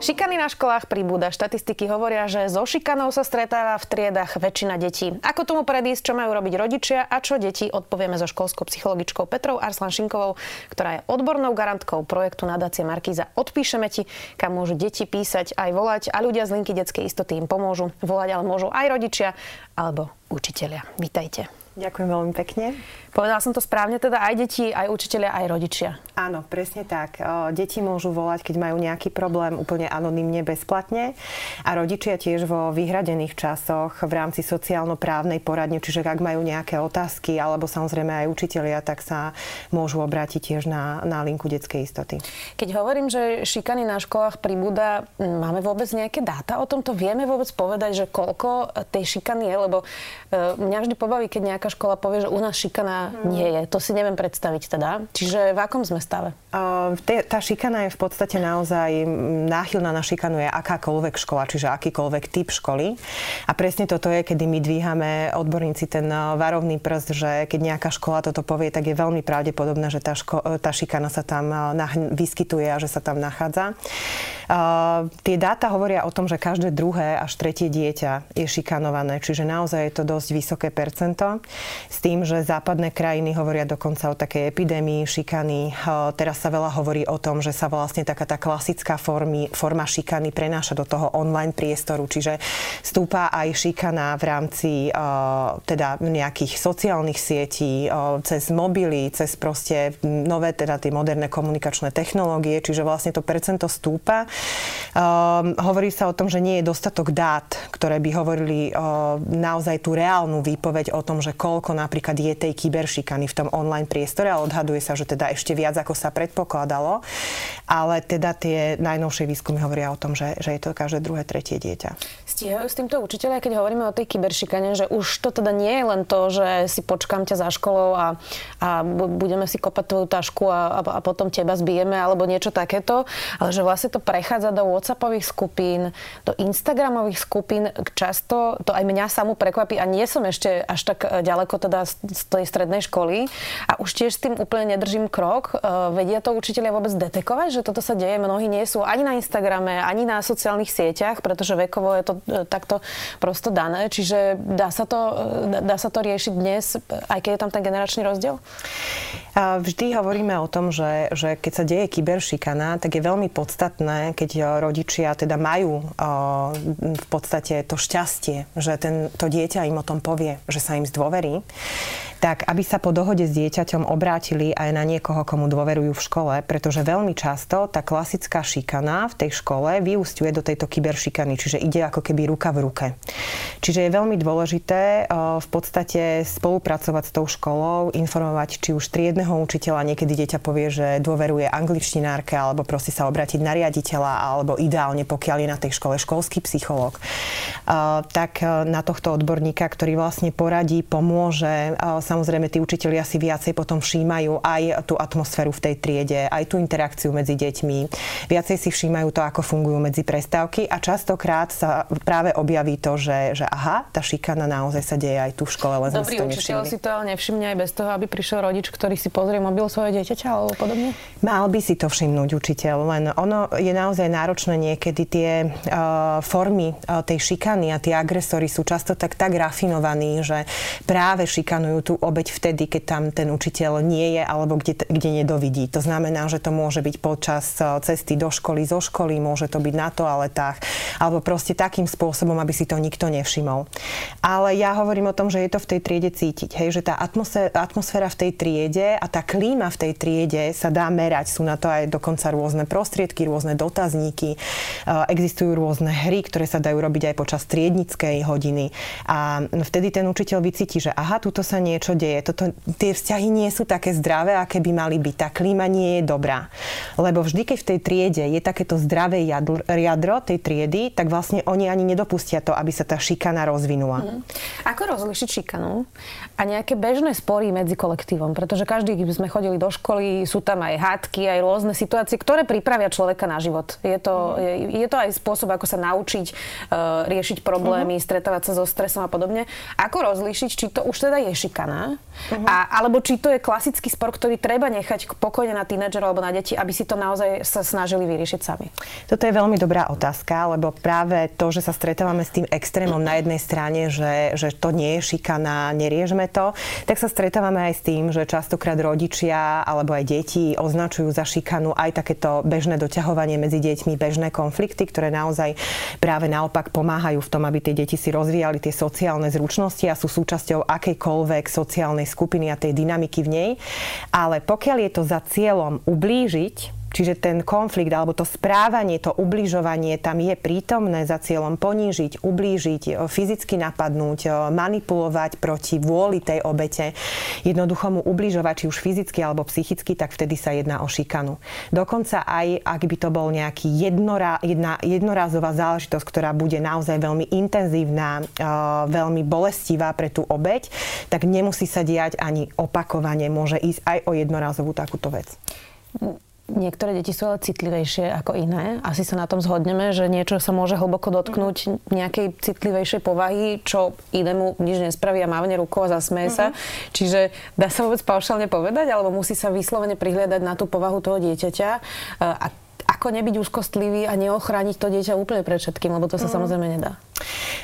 Šikany na školách pribúda. Štatistiky hovoria, že so šikanou sa stretáva v triedach väčšina detí. Ako tomu predísť, čo majú robiť rodičia a čo deti, odpovieme so školskou psychologičkou Petrou Arslan ktorá je odbornou garantkou projektu Nadácie Markíza. Odpíšeme ti, kam môžu deti písať, aj volať a ľudia z linky detskej istoty im pomôžu. Volať ale môžu aj rodičia alebo učitelia. Vítajte. Ďakujem veľmi pekne. Povedala som to správne, teda aj deti, aj učiteľia, aj rodičia. Áno, presne tak. Deti môžu volať, keď majú nejaký problém úplne anonymne, bezplatne. A rodičia tiež vo vyhradených časoch v rámci sociálno-právnej poradne, čiže ak majú nejaké otázky, alebo samozrejme aj učiteľia, tak sa môžu obrátiť tiež na, na linku detskej istoty. Keď hovorím, že šikany na školách pribúda, máme vôbec nejaké dáta o tomto? Vieme vôbec povedať, že koľko tej šikany je? Lebo e, mňa vždy pobaví, keď nejaká škola povie, že u nás šikana nie je. To si neviem predstaviť teda. Čiže v akom sme stave? Uh, tá šikana je v podstate naozaj náchylná na šikanu je akákoľvek škola, čiže akýkoľvek typ školy. A presne toto je, kedy my dvíhame odborníci ten varovný prst, že keď nejaká škola toto povie, tak je veľmi pravdepodobné, že tá, ško- tá šikana sa tam vyskytuje a že sa tam nachádza. Uh, tie dáta hovoria o tom, že každé druhé až tretie dieťa je šikanované, čiže naozaj je to dosť vysoké percento. S tým, že západné krajiny hovoria dokonca o takej epidémii šikany. Teraz sa veľa hovorí o tom, že sa vlastne taká tá klasická formy, forma šikany prenáša do toho online priestoru, čiže stúpa aj šikana v rámci teda nejakých sociálnych sietí, cez mobily, cez proste nové teda tie moderné komunikačné technológie, čiže vlastne to percento stúpa. Hovorí sa o tom, že nie je dostatok dát, ktoré by hovorili naozaj tú reálnu výpoveď o tom, že koľko napríklad je tej kyberšikany v tom online priestore a odhaduje sa, že teda ešte viac ako sa predpokladalo. Ale teda tie najnovšie výskumy hovoria o tom, že, že je to každé druhé, tretie dieťa. Stíhajú s týmto učiteľia, keď hovoríme o tej kyberšikane, že už to teda nie je len to, že si počkám ťa za školou a, a budeme si kopať tvoju tašku a, a, a potom teba zbijeme alebo niečo takéto, ale že vlastne to prechádza do WhatsAppových skupín, do Instagramových skupín. Často to aj mňa samú prekvapí a nie som ešte až tak ďaleko teda z tej strednej školy a už tiež s tým úplne nedržím krok. E, vedia to učiteľia vôbec detekovať, že toto sa deje? Mnohí nie sú ani na Instagrame, ani na sociálnych sieťach, pretože vekovo je to e, takto prosto dané. Čiže dá sa to, e, dá sa to riešiť dnes, aj keď je tam ten generačný rozdiel? Vždy hovoríme o tom, že, že keď sa deje kyberšikana, tak je veľmi podstatné, keď rodičia teda majú v podstate to šťastie, že ten, to dieťa im o tom povie, že sa im zdôverí, говори. Tak aby sa po dohode s dieťaťom obrátili aj na niekoho, komu dôverujú v škole, pretože veľmi často tá klasická šikana v tej škole vyústiuje do tejto kyberšikany, čiže ide ako keby ruka v ruke. Čiže je veľmi dôležité v podstate spolupracovať s tou školou, informovať či už triedneho učiteľa, niekedy dieťa povie, že dôveruje angličtinárke alebo prosí sa obrátiť na riaditeľa alebo ideálne, pokiaľ je na tej škole školský psychológ, tak na tohto odborníka, ktorý vlastne poradí, pomôže, Samozrejme, tí učitelia si viacej potom všímajú aj tú atmosféru v tej triede, aj tú interakciu medzi deťmi. Viacej si všímajú to, ako fungujú medzi prestávky a častokrát sa práve objaví to, že, že aha, tá šikana naozaj sa deje aj tu v škole, len Dobrý učiteľ si to ale nevšimne aj bez toho, aby prišiel rodič, ktorý si pozrie mobil svoje dieťaťa alebo podobne? Mal by si to všimnúť učiteľ, len ono je naozaj náročné niekedy tie uh, formy uh, tej šikany a tie agresory sú často tak, tak rafinovaní, že práve šikanujú tú obeď vtedy, keď tam ten učiteľ nie je alebo kde, kde nedovidí. To znamená, že to môže byť počas e, cesty do školy, zo školy, môže to byť na toaletách alebo proste takým spôsobom, aby si to nikto nevšimol. Ale ja hovorím o tom, že je to v tej triede cítiť, hej, že tá atmosféra v tej triede a tá klíma v tej triede sa dá merať. Sú na to aj dokonca rôzne prostriedky, rôzne dotazníky, e, existujú rôzne hry, ktoré sa dajú robiť aj počas triednickej hodiny. A vtedy ten učiteľ vycíti, že aha, tuto sa niečo niečo deje. Toto, tie vzťahy nie sú také zdravé, aké by mali byť. Tá klíma nie je dobrá. Lebo vždy, keď v tej triede je takéto zdravé jadro tej triedy, tak vlastne oni ani nedopustia to, aby sa tá šikana rozvinula. Mm. Ako rozlišiť šikanu a nejaké bežné spory medzi kolektívom? Pretože každý, keď sme chodili do školy, sú tam aj hádky, aj rôzne situácie, ktoré pripravia človeka na život. Je to, mm. je, je to aj spôsob, ako sa naučiť uh, riešiť problémy, mm. stretávať sa so stresom a podobne. Ako rozlíšiť, či to už teda je šikana, mm. a, alebo či to je klasický spor, ktorý treba nechať pokojne na tínedžerov alebo na deti, aby si to naozaj sa snažili vyriešiť sami? Toto je veľmi dobrá otázka, lebo práve to, že sa stretávame s tým extrémom na jednej strane, že, že to nie je šikana, neriežme to, tak sa stretávame aj s tým, že častokrát rodičia alebo aj deti označujú za šikanu aj takéto bežné doťahovanie medzi deťmi, bežné konflikty, ktoré naozaj práve naopak pomáhajú v tom, aby tie deti si rozvíjali tie sociálne zručnosti a sú súčasťou akejkoľvek sociálnej skupiny a tej dynamiky v nej. Ale pokiaľ je to za cieľom ublížiť, Čiže ten konflikt alebo to správanie, to ubližovanie tam je prítomné za cieľom ponížiť, ublížiť, fyzicky napadnúť, manipulovať proti vôli tej obete, jednoducho mu ubližovať, či už fyzicky alebo psychicky, tak vtedy sa jedná o šikanu. Dokonca aj ak by to bol nejaký jednorá, jedna, jednorázová záležitosť, ktorá bude naozaj veľmi intenzívna, veľmi bolestivá pre tú obeť, tak nemusí sa diať ani opakovane, môže ísť aj o jednorázovú takúto vec. Niektoré deti sú ale citlivejšie ako iné. Asi sa na tom zhodneme, že niečo sa môže hlboko dotknúť nejakej citlivejšej povahy, čo inému nič nespraví a mávne rukou a zasmeje sa. Mm-hmm. Čiže dá sa vôbec paušálne povedať, alebo musí sa vyslovene prihliadať na tú povahu toho dieťaťa a ako nebyť úzkostlivý a neochrániť to dieťa úplne pred všetkým, lebo to sa mm. samozrejme nedá.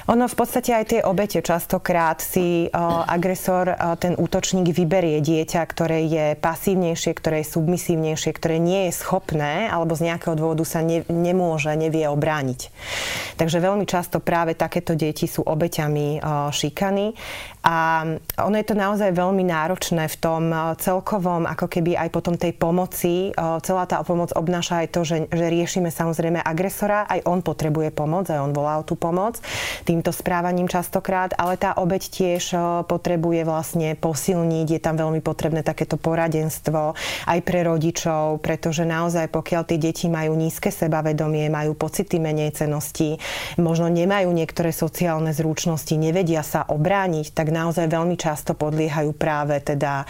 Ono v podstate aj tie obete častokrát si agresor, ten útočník vyberie dieťa, ktoré je pasívnejšie, ktoré je submisívnejšie, ktoré nie je schopné alebo z nejakého dôvodu sa ne, nemôže, nevie obrániť. Takže veľmi často práve takéto deti sú obeťami šikany a ono je to naozaj veľmi náročné v tom celkovom, ako keby aj potom tej pomoci. Celá tá pomoc obnáša aj to, že, že riešime samozrejme agresora, aj on potrebuje pomoc, aj on volá o tú pomoc týmto správaním častokrát, ale tá obeď tiež potrebuje vlastne posilniť, je tam veľmi potrebné takéto poradenstvo aj pre rodičov, pretože naozaj pokiaľ tie deti majú nízke sebavedomie, majú pocity menej cenosti, možno nemajú niektoré sociálne zručnosti, nevedia sa obrániť, tak naozaj veľmi často podliehajú práve teda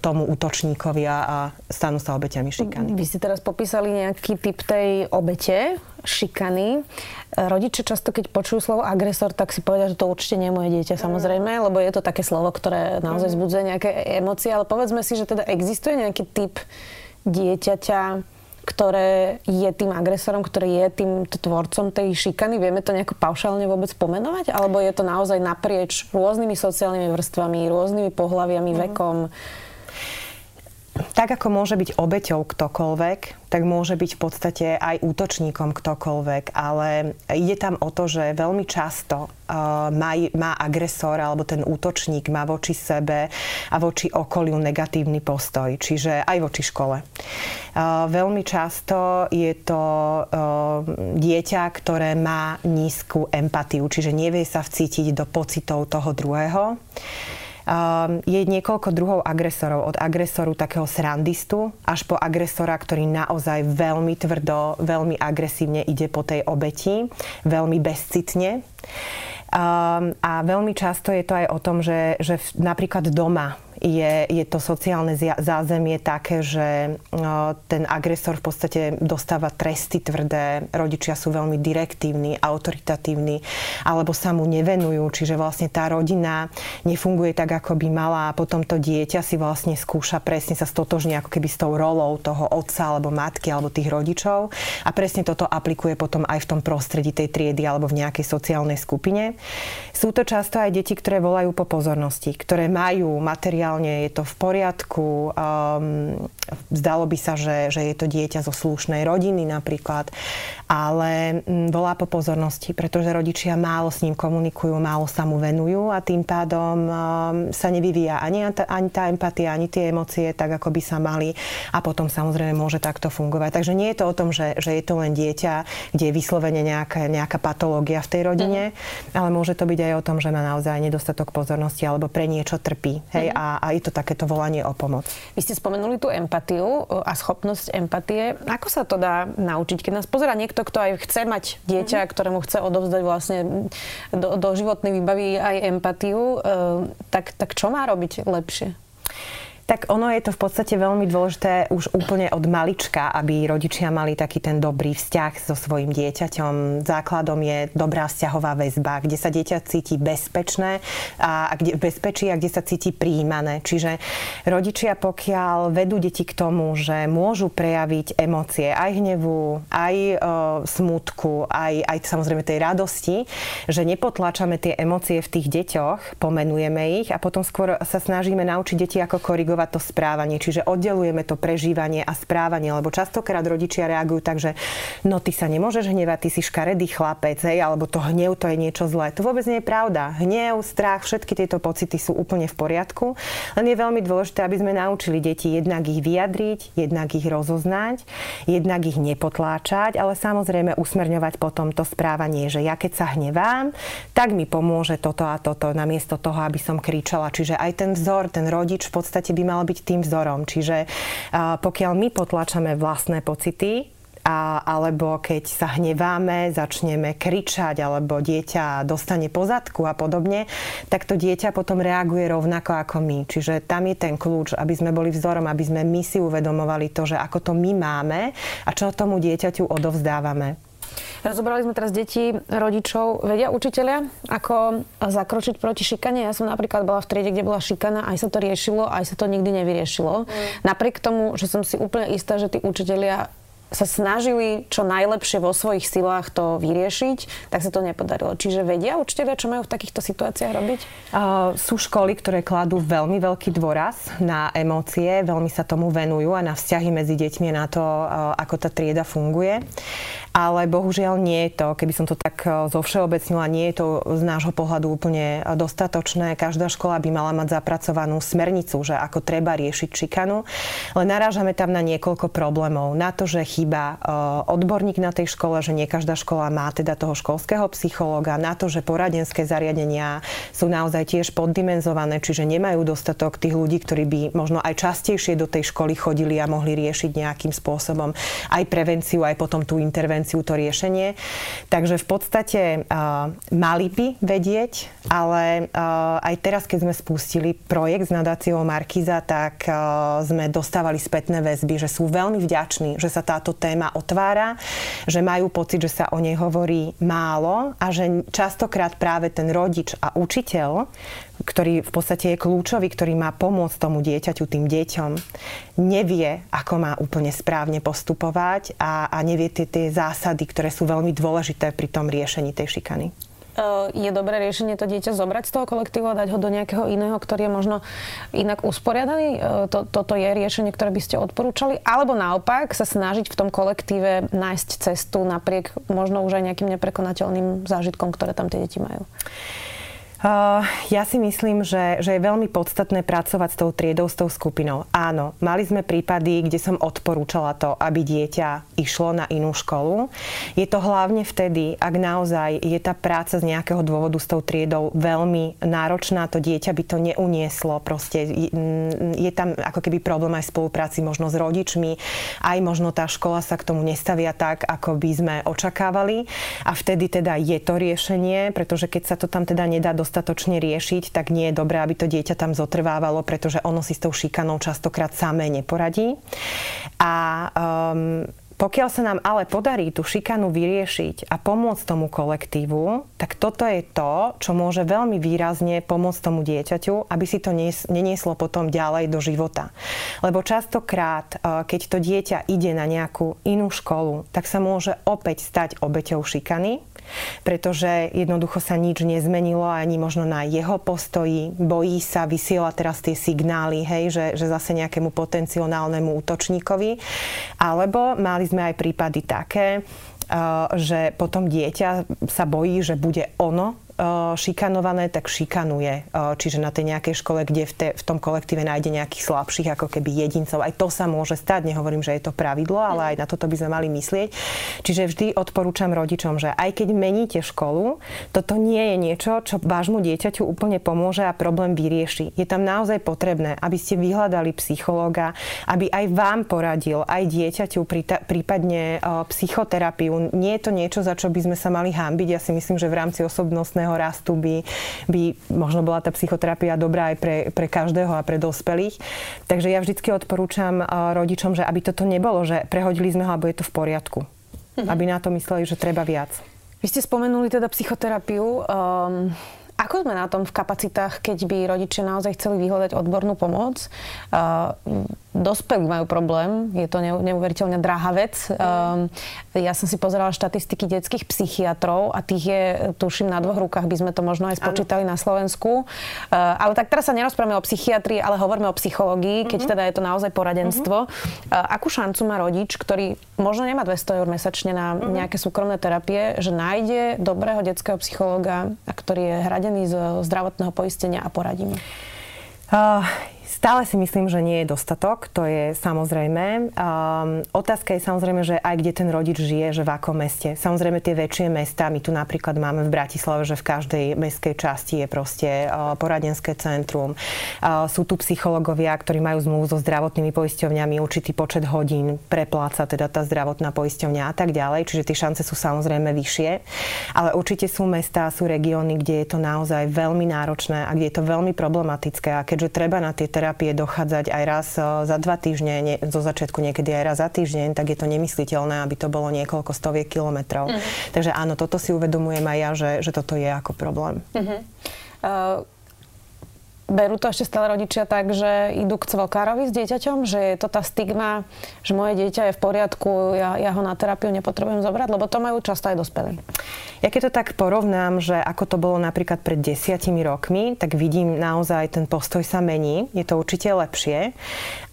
tomu útočníkovi a stanú sa obeťami šikany. Vy ste teraz popísali nejaký typ tej obete, šikany. Rodiče často, keď počujú slovo agresor, tak si povedia, že to určite nie je moje dieťa, samozrejme, lebo je to také slovo, ktoré naozaj mhm. zbudzuje nejaké emócie, ale povedzme si, že teda existuje nejaký typ dieťaťa, ktoré je tým agresorom, ktorý je tým tvorcom tej šikany? Vieme to nejako paušálne vôbec pomenovať? Alebo je to naozaj naprieč rôznymi sociálnymi vrstvami, rôznymi pohľaviami, mm. vekom? Tak ako môže byť obeťou ktokoľvek, tak môže byť v podstate aj útočníkom ktokoľvek, ale ide tam o to, že veľmi často uh, má, má agresor alebo ten útočník má voči sebe a voči okoliu negatívny postoj, čiže aj voči škole. Uh, veľmi často je to uh, dieťa, ktoré má nízku empatiu, čiže nevie sa vcítiť do pocitov toho druhého. Um, je niekoľko druhov agresorov. Od agresoru takého srandistu až po agresora, ktorý naozaj veľmi tvrdo, veľmi agresívne ide po tej obeti, veľmi bezcitne. Um, a veľmi často je to aj o tom, že, že napríklad doma je, je to sociálne zázemie také, že ten agresor v podstate dostáva tresty tvrdé, rodičia sú veľmi direktívni, autoritatívni, alebo sa mu nevenujú, čiže vlastne tá rodina nefunguje tak, ako by mala a potom to dieťa si vlastne skúša presne sa stotožniť ako keby s tou rolou toho otca alebo matky alebo tých rodičov a presne toto aplikuje potom aj v tom prostredí tej triedy alebo v nejakej sociálnej skupine. Sú to často aj deti, ktoré volajú po pozornosti, ktoré majú materiál sociálne je to v poriadku, um, zdalo by sa, že, že je to dieťa zo slušnej rodiny napríklad, ale mm, volá po pozornosti, pretože rodičia málo s ním komunikujú, málo sa mu venujú a tým pádom um, sa nevyvíja ani, ani tá empatia, ani tie emócie tak, ako by sa mali a potom samozrejme môže takto fungovať. Takže nie je to o tom, že, že je to len dieťa, kde je vyslovene nejaká, nejaká patológia v tej rodine, mm. ale môže to byť aj o tom, že má naozaj nedostatok pozornosti alebo pre niečo trpí. Hej? Mm. A, a je to takéto volanie o pomoc. Vy ste spomenuli tú empatiu a schopnosť empatie. Ako sa to dá naučiť? Keď nás pozera niekto, kto aj chce mať dieťa, mm. ktorému chce odovzdať vlastne do, do životnej výbavy aj empatiu, e, tak, tak čo má robiť lepšie? Tak ono je to v podstate veľmi dôležité už úplne od malička, aby rodičia mali taký ten dobrý vzťah so svojim dieťaťom. Základom je dobrá vzťahová väzba, kde sa dieťa cíti bezpečné a kde, bezpečí a kde sa cíti príjmané. Čiže rodičia, pokiaľ vedú deti k tomu, že môžu prejaviť emócie aj hnevu, aj e, smutku, aj, aj samozrejme tej radosti, že nepotláčame tie emócie v tých deťoch, pomenujeme ich a potom skôr sa snažíme naučiť deti ako korigovať sledovať to správanie. Čiže oddelujeme to prežívanie a správanie, lebo častokrát rodičia reagujú tak, že no ty sa nemôžeš hnevať, ty si škaredý chlapec, hej, alebo to hnev to je niečo zlé. To vôbec nie je pravda. Hnev, strach, všetky tieto pocity sú úplne v poriadku. Len je veľmi dôležité, aby sme naučili deti jednak ich vyjadriť, jednak ich rozoznať, jednak ich nepotláčať, ale samozrejme usmerňovať potom to správanie, že ja keď sa hnevám, tak mi pomôže toto a toto namiesto toho, aby som kričala. Čiže aj ten vzor, ten rodič v podstate by mal byť tým vzorom. Čiže pokiaľ my potlačame vlastné pocity, a, alebo keď sa hneváme, začneme kričať, alebo dieťa dostane pozadku a podobne, tak to dieťa potom reaguje rovnako ako my. Čiže tam je ten kľúč, aby sme boli vzorom, aby sme my si uvedomovali to, že ako to my máme a čo tomu dieťaťu odovzdávame. Rozobrali sme teraz deti, rodičov. Vedia učiteľia, ako zakročiť proti šikane? Ja som napríklad bola v triede, kde bola šikana, aj sa to riešilo, aj sa to nikdy nevyriešilo. Mm. Napriek tomu, že som si úplne istá, že tí učiteľia sa snažili čo najlepšie vo svojich silách to vyriešiť, tak sa to nepodarilo. Čiže vedia učiteľia, čo majú v takýchto situáciách robiť? Uh, sú školy, ktoré kladú veľmi veľký dôraz na emócie, veľmi sa tomu venujú a na vzťahy medzi deťmi na to, uh, ako tá trieda funguje ale bohužiaľ nie je to, keby som to tak e, zovšeobecnila, nie je to z nášho pohľadu úplne dostatočné. Každá škola by mala mať zapracovanú smernicu, že ako treba riešiť šikanu, ale narážame tam na niekoľko problémov. Na to, že chýba e, odborník na tej škole, že nie každá škola má teda toho školského psychológa, na to, že poradenské zariadenia sú naozaj tiež poddimenzované, čiže nemajú dostatok tých ľudí, ktorí by možno aj častejšie do tej školy chodili a mohli riešiť nejakým spôsobom aj prevenciu, aj potom tú intervenciu intervenciu, to riešenie. Takže v podstate uh, mali by vedieť, ale uh, aj teraz, keď sme spustili projekt s nadáciou Markiza, tak uh, sme dostávali spätné väzby, že sú veľmi vďační, že sa táto téma otvára, že majú pocit, že sa o nej hovorí málo a že častokrát práve ten rodič a učiteľ ktorý v podstate je kľúčový, ktorý má pomôcť tomu dieťaťu, tým deťom, nevie, ako má úplne správne postupovať a, a nevie tie, tie zásady, ktoré sú veľmi dôležité pri tom riešení tej šikany je dobré riešenie to dieťa zobrať z toho kolektívu a dať ho do nejakého iného, ktorý je možno inak usporiadaný? To, toto je riešenie, ktoré by ste odporúčali? Alebo naopak sa snažiť v tom kolektíve nájsť cestu napriek možno už aj nejakým neprekonateľným zážitkom, ktoré tam tie deti majú? Ja si myslím, že, že je veľmi podstatné pracovať s tou triedou, s tou skupinou. Áno, mali sme prípady, kde som odporúčala to, aby dieťa išlo na inú školu. Je to hlavne vtedy, ak naozaj je tá práca z nejakého dôvodu s tou triedou veľmi náročná, to dieťa by to neunieslo. Proste je tam ako keby problém aj spolupráci možno s rodičmi, aj možno tá škola sa k tomu nestavia tak, ako by sme očakávali. A vtedy teda je to riešenie, pretože keď sa to tam teda nedá do dostatočne riešiť, tak nie je dobré, aby to dieťa tam zotrvávalo, pretože ono si s tou šikanou častokrát samé neporadí. A um, pokiaľ sa nám ale podarí tú šikanu vyriešiť a pomôcť tomu kolektívu, tak toto je to, čo môže veľmi výrazne pomôcť tomu dieťaťu, aby si to nenieslo potom ďalej do života. Lebo častokrát, uh, keď to dieťa ide na nejakú inú školu, tak sa môže opäť stať obeťou šikany pretože jednoducho sa nič nezmenilo ani možno na jeho postoji, bojí sa, vysiela teraz tie signály, hej, že, že zase nejakému potenciálnemu útočníkovi. Alebo mali sme aj prípady také, že potom dieťa sa bojí, že bude ono Eh, šikanované, tak šikanuje. Eh, čiže na tej nejakej škole, kde v, te, v tom kolektíve nájde nejakých slabších ako keby jedincov. Aj to sa môže stať. Nehovorím, že je to pravidlo, ale aj na toto by sme mali myslieť. Čiže vždy odporúčam rodičom, že aj keď meníte školu, toto nie je niečo, čo vášmu dieťaťu úplne pomôže a problém vyrieši. Je tam naozaj potrebné, aby ste vyhľadali psychológa, aby aj vám poradil, aj dieťaťu prípadne eh, psychoterapiu. Nie je to niečo, za čo by sme sa mali hambiť. Ja si myslím, že v rámci osobnostného osobného rastu by, by možno bola tá psychoterapia dobrá aj pre, pre každého a pre dospelých. Takže ja vždycky odporúčam eh, rodičom, že aby toto nebolo, že prehodili sme ho, alebo je to v poriadku. Mhm. Aby na to mysleli, že treba viac. Vy ste spomenuli teda psychoterapiu. Um, ako sme na tom v kapacitách, keď by rodičia naozaj chceli vyhľadať odbornú pomoc? Uh, dospelí majú problém, je to neuveriteľne drahá vec. Um, ja som si pozerala štatistiky detských psychiatrov a tých je, tuším, na dvoch rukách by sme to možno aj spočítali ano. na Slovensku. Uh, ale tak teraz sa nerozprávame o psychiatrii, ale hovoríme o psychológii, keď uh-huh. teda je to naozaj poradenstvo. Uh-huh. Uh, akú šancu má rodič, ktorý možno nemá 200 eur mesačne na uh-huh. nejaké súkromné terapie, že nájde dobrého detského psychológa, ktorý je hradený z zdravotného poistenia a poradí mu? Uh, Stále si myslím, že nie je dostatok, to je samozrejme. Um, otázka je samozrejme, že aj kde ten rodič žije, že v akom meste. Samozrejme tie väčšie mesta, my tu napríklad máme v Bratislave, že v každej mestskej časti je proste uh, poradenské centrum. Uh, sú tu psychológovia, ktorí majú zmluvu so zdravotnými poisťovňami, určitý počet hodín prepláca teda tá zdravotná poisťovňa a tak ďalej, čiže tie šance sú samozrejme vyššie. Ale určite sú mesta, sú regióny, kde je to naozaj veľmi náročné a kde je to veľmi problematické a keďže treba na tie terapie dochádzať aj raz e, za dva týždne, nie, zo začiatku niekedy aj raz za týždeň, tak je to nemysliteľné, aby to bolo niekoľko stoviek kilometrov. Uh-huh. Takže áno, toto si uvedomujem aj ja, že, že toto je ako problém. Uh-huh. Uh, berú to ešte stále rodičia tak, že idú k cvokárovi s dieťaťom, že je to tá stigma, že moje dieťa je v poriadku, ja, ja ho na terapiu nepotrebujem zobrať, lebo to majú často aj dospelí. Ja keď to tak porovnám, že ako to bolo napríklad pred desiatimi rokmi, tak vidím naozaj ten postoj sa mení, je to určite lepšie,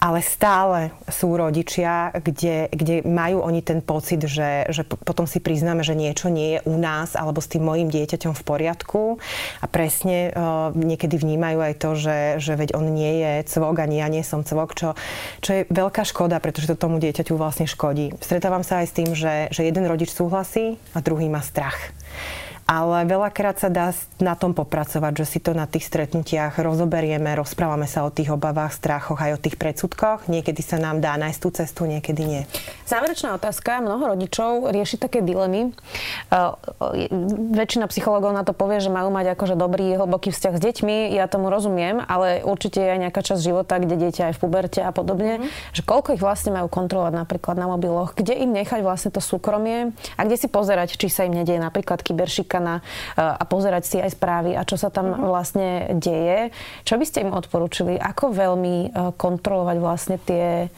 ale stále sú rodičia, kde, kde majú oni ten pocit, že, že potom si priznáme, že niečo nie je u nás alebo s tým mojim dieťaťom v poriadku a presne uh, niekedy vnímajú aj to, že, že veď on nie je cvok, ani ja nie som cvok, čo, čo je veľká škoda, pretože to tomu dieťaťu vlastne škodí. Stretávam sa aj s tým, že, že jeden rodič súhlasí a druhý má strach ale veľakrát sa dá na tom popracovať, že si to na tých stretnutiach rozoberieme, rozprávame sa o tých obavách, strachoch aj o tých predsudkoch. Niekedy sa nám dá nájsť tú cestu, niekedy nie. Záverečná otázka. Mnoho rodičov rieši také dilemy. Uh, väčšina psychológov na to povie, že majú mať akože dobrý, hlboký vzťah s deťmi. Ja tomu rozumiem, ale určite je aj nejaká časť života, kde dieťa je v puberte a podobne. Mm-hmm. Že koľko ich vlastne majú kontrolovať napríklad na mobiloch, kde im nechať vlastne to súkromie a kde si pozerať, či sa im nedieje napríklad kyberšik šikana eh, a pozerať si aj správy a čo sa tam uh-huh. vlastne deje. Čo by ste im odporúčili? Ako veľmi eh, kontrolovať vlastne tie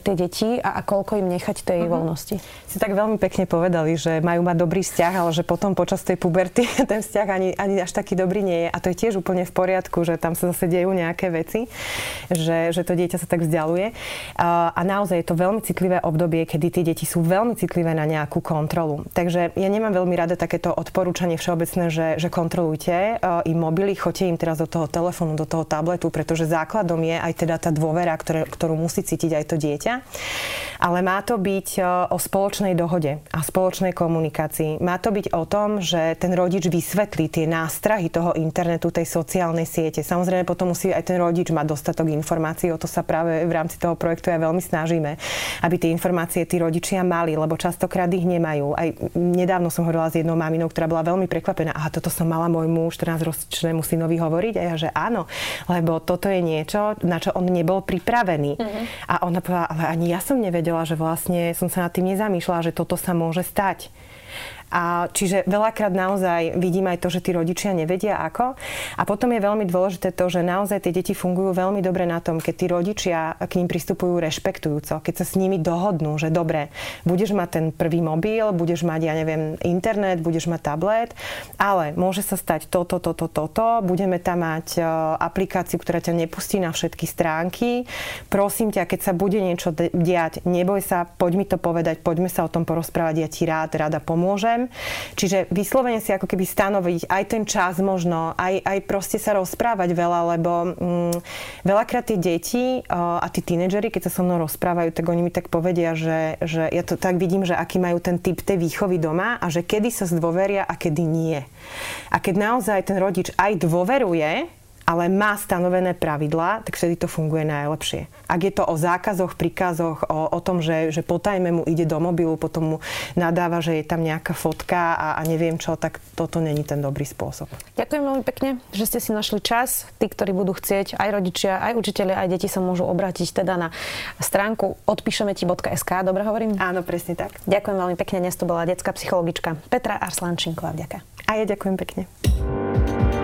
tie deti a, a koľko im nechať tej uh-huh. voľnosti. Si tak veľmi pekne povedali, že majú mať dobrý vzťah, ale že potom počas tej puberty ten vzťah ani, ani až taký dobrý nie je. A to je tiež úplne v poriadku, že tam sa zase dejú nejaké veci, že, že to dieťa sa tak vzdialuje. Uh, a naozaj je to veľmi citlivé obdobie, kedy tie deti sú veľmi citlivé na nejakú kontrolu. Takže ja nemám veľmi rada takéto odporúčanie všeobecné, že, že kontrolujte uh, im mobily, choďte im teraz do toho telefónu, do toho tabletu, pretože základom je aj teda tá dôvera, ktoré, ktorú musí cítiť aj to dieťa. Ale má to byť e, o spoločnej dohode a spoločnej komunikácii. Má to byť o tom, že ten rodič vysvetlí tie nástrahy toho internetu, tej sociálnej siete. Samozrejme potom musí aj ten rodič mať dostatok informácií. O to sa práve v rámci toho projektu aj veľmi snažíme, aby tie informácie tí rodičia mali, lebo častokrát ich nemajú. Aj nedávno som hovorila s jednou maminou, ktorá bola veľmi prekvapená. Aha, toto som mala môjmu 14-ročnému synovi hovoriť. A ja, že áno, lebo toto je niečo, na čo on nebol pripravený. Mm-hmm. A ona povedala, ale ani ja som nevedela, že vlastne som sa nad tým nezamýšľala, že toto sa môže stať. A čiže veľakrát naozaj vidím aj to, že tí rodičia nevedia ako. A potom je veľmi dôležité to, že naozaj tie deti fungujú veľmi dobre na tom, keď tí rodičia k ním pristupujú rešpektujúco, keď sa s nimi dohodnú, že dobre, budeš mať ten prvý mobil, budeš mať, ja neviem, internet, budeš mať tablet, ale môže sa stať toto, toto, toto, budeme tam mať e, aplikáciu, ktorá ťa nepustí na všetky stránky. Prosím ťa, keď sa bude niečo diať, neboj sa, poď mi to povedať, poďme sa o tom porozprávať, ja ti rád, rada pomôžem problém. Čiže vyslovene si ako keby stanoviť aj ten čas možno, aj, aj proste sa rozprávať veľa, lebo mm, veľakrát tie deti a tí tínedžeri, keď sa so mnou rozprávajú, tak oni mi tak povedia, že, že ja to tak vidím, že aký majú ten typ tej výchovy doma a že kedy sa zdôveria a kedy nie. A keď naozaj ten rodič aj dôveruje, ale má stanovené pravidlá, tak vtedy to funguje najlepšie. Ak je to o zákazoch, príkazoch, o, o tom, že, že potajme mu ide do mobilu, potom mu nadáva, že je tam nejaká fotka a, a neviem čo, tak toto není ten dobrý spôsob. Ďakujem veľmi pekne, že ste si našli čas. Tí, ktorí budú chcieť, aj rodičia, aj učiteľi, aj deti sa môžu obrátiť teda na stránku odpíšemeti.sk. Dobre hovorím? Áno, presne tak. Ďakujem veľmi pekne. Dnes to bola detská psychologička Petra Arslančinková. Vďaka. A ja ďakujem pekne.